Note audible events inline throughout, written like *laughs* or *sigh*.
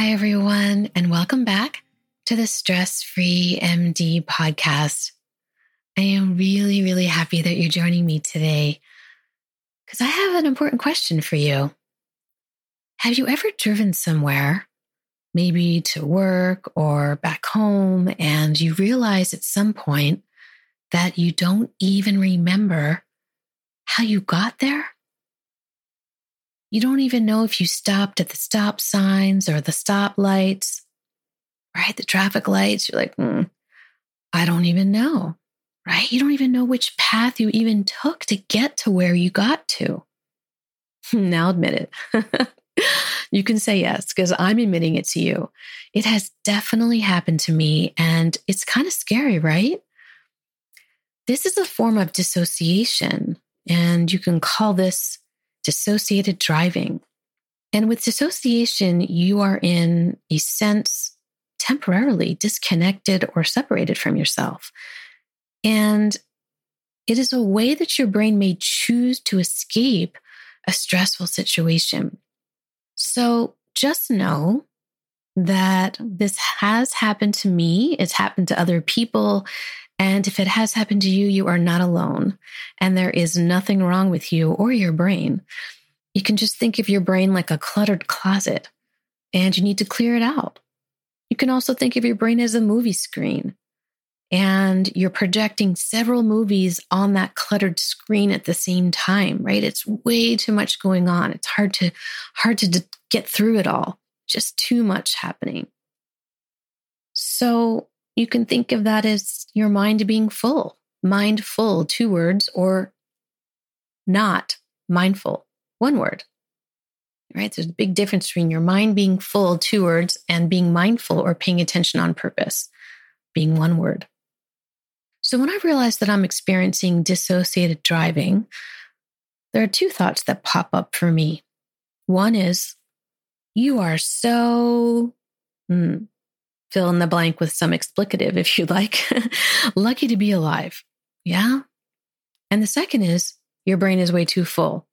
Hi, everyone, and welcome back to the Stress Free MD podcast. I am really, really happy that you're joining me today because I have an important question for you. Have you ever driven somewhere, maybe to work or back home, and you realize at some point that you don't even remember how you got there? You don't even know if you stopped at the stop signs or the stop lights, right? The traffic lights. You're like, mm, I don't even know, right? You don't even know which path you even took to get to where you got to. *laughs* now admit it. *laughs* you can say yes because I'm admitting it to you. It has definitely happened to me and it's kind of scary, right? This is a form of dissociation, and you can call this dissociated driving. And with dissociation, you are in a sense temporarily disconnected or separated from yourself. And it is a way that your brain may choose to escape a stressful situation. So just know that this has happened to me, it's happened to other people, and if it has happened to you, you are not alone. And there is nothing wrong with you or your brain. You can just think of your brain like a cluttered closet and you need to clear it out. You can also think of your brain as a movie screen and you're projecting several movies on that cluttered screen at the same time, right? It's way too much going on. It's hard to hard to get through it all. Just too much happening. So, you can think of that as your mind being full, mindful, two words, or not mindful, one word. Right? There's a big difference between your mind being full, two words, and being mindful or paying attention on purpose, being one word. So when I realize that I'm experiencing dissociated driving, there are two thoughts that pop up for me. One is, you are so hmm, fill in the blank with some explicative if you like. *laughs* Lucky to be alive. Yeah. And the second is your brain is way too full.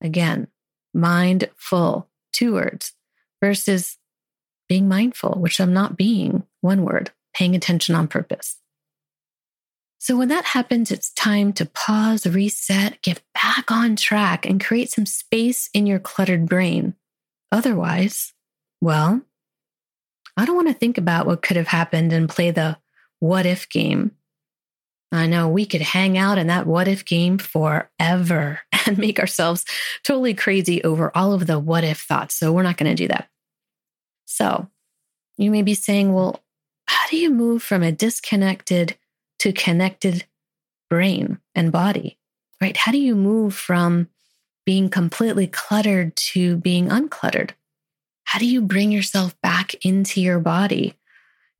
Again, mind full, two words, versus being mindful, which I'm not being, one word, paying attention on purpose. So when that happens, it's time to pause, reset, get back on track, and create some space in your cluttered brain. Otherwise, well, I don't want to think about what could have happened and play the what if game. I know we could hang out in that what if game forever *laughs* and make ourselves totally crazy over all of the what if thoughts. So we're not going to do that. So you may be saying, well, how do you move from a disconnected to connected brain and body, right? How do you move from being completely cluttered to being uncluttered? How do you bring yourself back into your body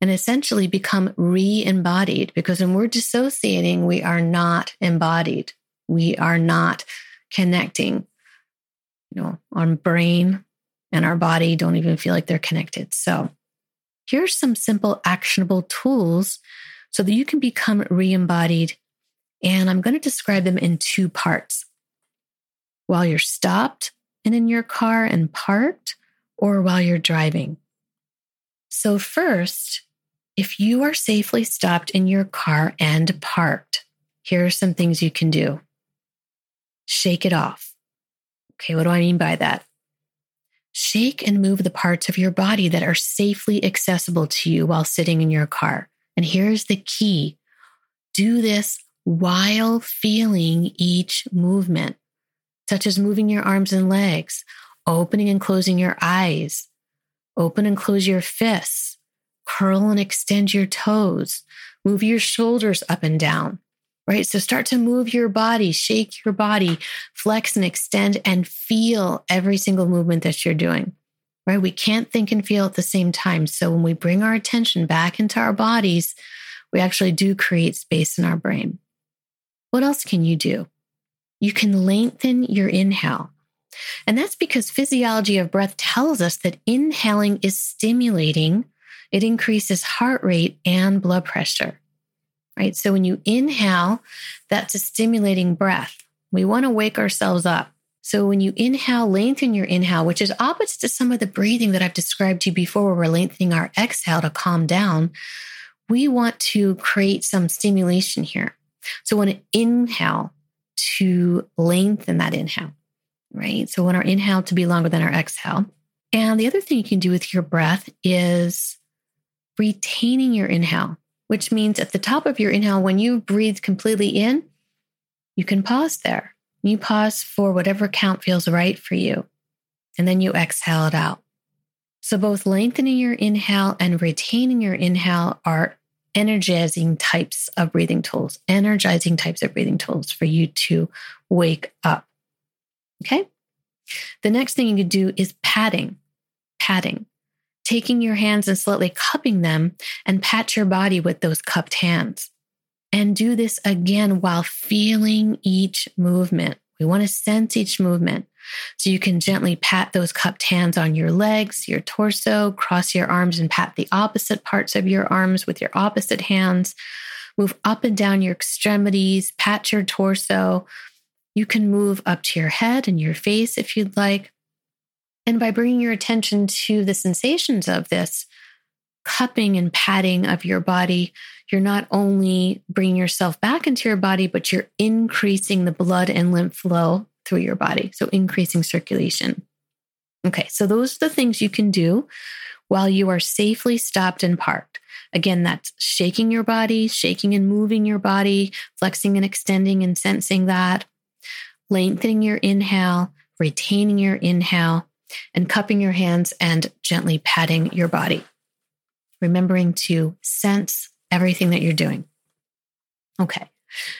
and essentially become re embodied? Because when we're dissociating, we are not embodied. We are not connecting. You know, our brain and our body don't even feel like they're connected. So, here's some simple actionable tools so that you can become re embodied. And I'm going to describe them in two parts. While you're stopped and in your car and parked, or while you're driving. So, first, if you are safely stopped in your car and parked, here are some things you can do shake it off. Okay, what do I mean by that? Shake and move the parts of your body that are safely accessible to you while sitting in your car. And here's the key do this while feeling each movement, such as moving your arms and legs, opening and closing your eyes, open and close your fists, curl and extend your toes, move your shoulders up and down, right? So start to move your body, shake your body, flex and extend, and feel every single movement that you're doing, right? We can't think and feel at the same time. So when we bring our attention back into our bodies, we actually do create space in our brain. What else can you do? You can lengthen your inhale. And that's because physiology of breath tells us that inhaling is stimulating, it increases heart rate and blood pressure. Right? So when you inhale, that's a stimulating breath. We want to wake ourselves up. So when you inhale, lengthen your inhale, which is opposite to some of the breathing that I've described to you before, where we're lengthening our exhale to calm down. We want to create some stimulation here. So want to inhale to lengthen that inhale right? So, we want our inhale to be longer than our exhale. And the other thing you can do with your breath is retaining your inhale, which means at the top of your inhale, when you breathe completely in, you can pause there. You pause for whatever count feels right for you. And then you exhale it out. So, both lengthening your inhale and retaining your inhale are energizing types of breathing tools, energizing types of breathing tools for you to wake up. Okay. The next thing you can do is patting, patting, taking your hands and slightly cupping them and pat your body with those cupped hands. And do this again while feeling each movement. We want to sense each movement. So you can gently pat those cupped hands on your legs, your torso, cross your arms and pat the opposite parts of your arms with your opposite hands. Move up and down your extremities, pat your torso, you can move up to your head and your face if you'd like. And by bringing your attention to the sensations of this cupping and patting of your body, you're not only bringing yourself back into your body, but you're increasing the blood and lymph flow through your body. So, increasing circulation. Okay, so those are the things you can do while you are safely stopped and parked. Again, that's shaking your body, shaking and moving your body, flexing and extending and sensing that, lengthening your inhale, retaining your inhale, and cupping your hands and gently patting your body. Remembering to sense everything that you're doing. Okay.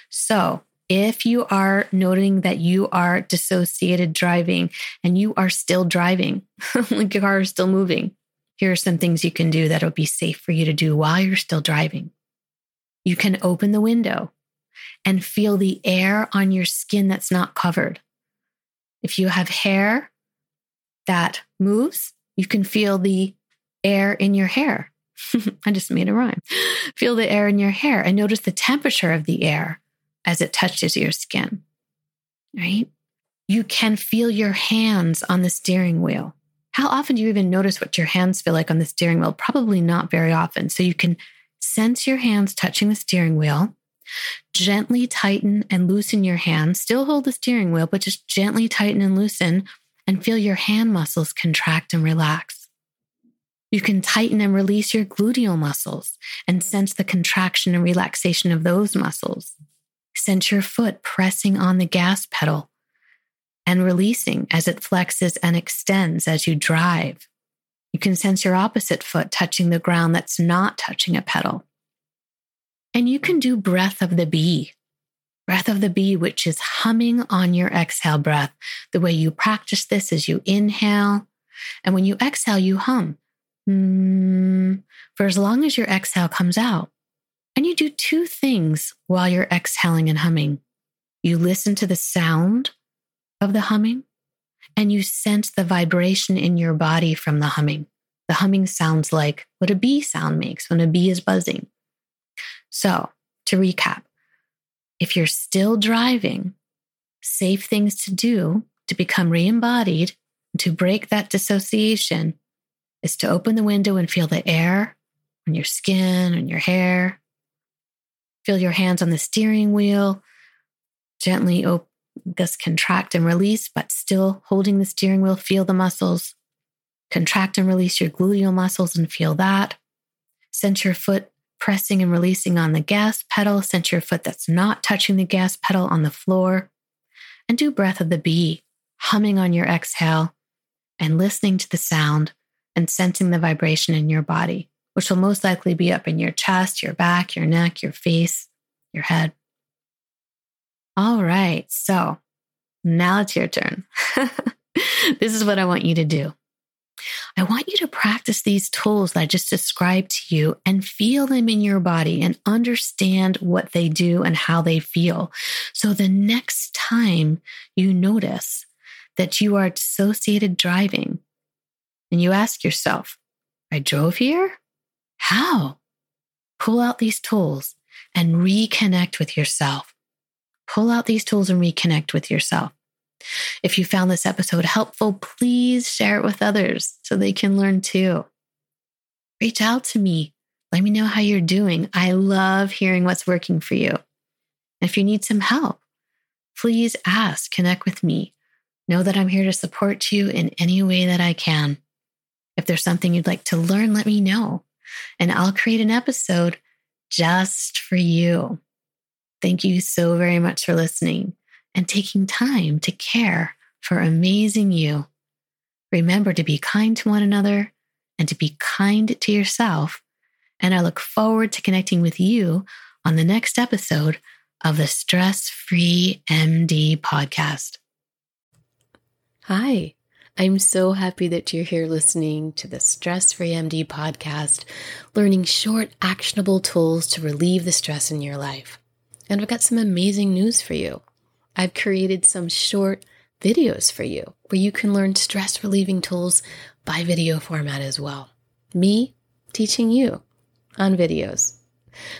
So, if you are noting that you are dissociated driving and you are still driving, *laughs* like your car is still moving, here are some things you can do that'll be safe for you to do while you're still driving. You can open the window and feel the air on your skin that's not covered. If you have hair that moves, you can feel the air in your hair. *laughs* I just made a rhyme. Feel the air in your hair and notice the temperature of the air as it touches your skin, right? You can feel your hands on the steering wheel. How often do you even notice what your hands feel like on the steering wheel? Probably not very often. So you can sense your hands touching the steering wheel Gently tighten and loosen your hand. Still hold the steering wheel, but just gently tighten and loosen and feel your hand muscles contract and relax. You can tighten and release your gluteal muscles and sense the contraction and relaxation of those muscles. Sense your foot pressing on the gas pedal and releasing as it flexes and extends as you drive. You can sense your opposite foot touching the ground that's not touching a pedal. And you can do breath of the bee. breath of the bee, which is humming on your exhale breath. The way you practice this is you inhale, and when you exhale, you hum mm, for as long as your exhale comes out. And you do two things while you're exhaling and humming. You listen to the sound of the humming, and you sense the vibration in your body from the humming. The humming sounds like what a bee sound makes when a bee is buzzing. So, to recap, if you're still driving, safe things to do to become re embodied, to break that dissociation, is to open the window and feel the air on your skin, on your hair. Feel your hands on the steering wheel. Gently open, just contract and release, but still holding the steering wheel. Feel the muscles. Contract and release your gluteal muscles and feel that. Sense your foot pressing and releasing on the gas pedal. Sense your foot that's not touching the gas pedal on the floor. And do breath of the bee, humming on your exhale and listening to the sound and sensing the vibration in your body, which will most likely be up in your chest, your back, your neck, your face, your head. All right. So now it's your turn. *laughs* this is what I want you to do. I want you to practice these tools that I just described to you and feel them in your body and understand what they do and how they feel. So the next time you notice that you are dissociated driving and you ask yourself, I drove here? How? Pull out these tools and reconnect with yourself. Pull out these tools and reconnect with yourself. If you found this episode helpful, please share it with others so they can learn too. Reach out to me. Let me know how you're doing. I love hearing what's working for you. If you need some help, please ask, connect with me. Know that I'm here to support you in any way that I can. If there's something you'd like to learn, let me know, and I'll create an episode just for you. Thank you so very much for listening and taking time to care for amazing you. Remember to be kind to one another and to be kind to yourself. And I look forward to connecting with you on the next episode of the Stress Free MD podcast. Hi, I'm so happy that you're here listening to the Stress Free MD podcast, learning short, actionable tools to relieve the stress in your life. And I've got some amazing news for you. I've created some short videos for you where you can learn stress relieving tools by video format as well. Me teaching you on videos.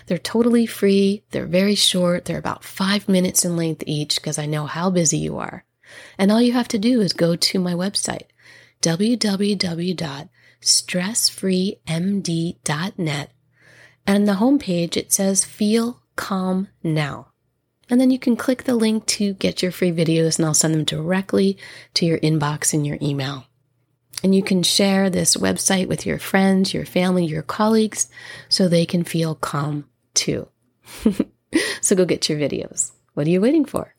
They're totally free. They're very short. They're about five minutes in length each because I know how busy you are. And all you have to do is go to my website, www.stressfreemd.net. And on the homepage, it says Feel Calm Now. And then you can click the link to get your free videos, and I'll send them directly to your inbox in your email. And you can share this website with your friends, your family, your colleagues, so they can feel calm too. *laughs* so go get your videos. What are you waiting for?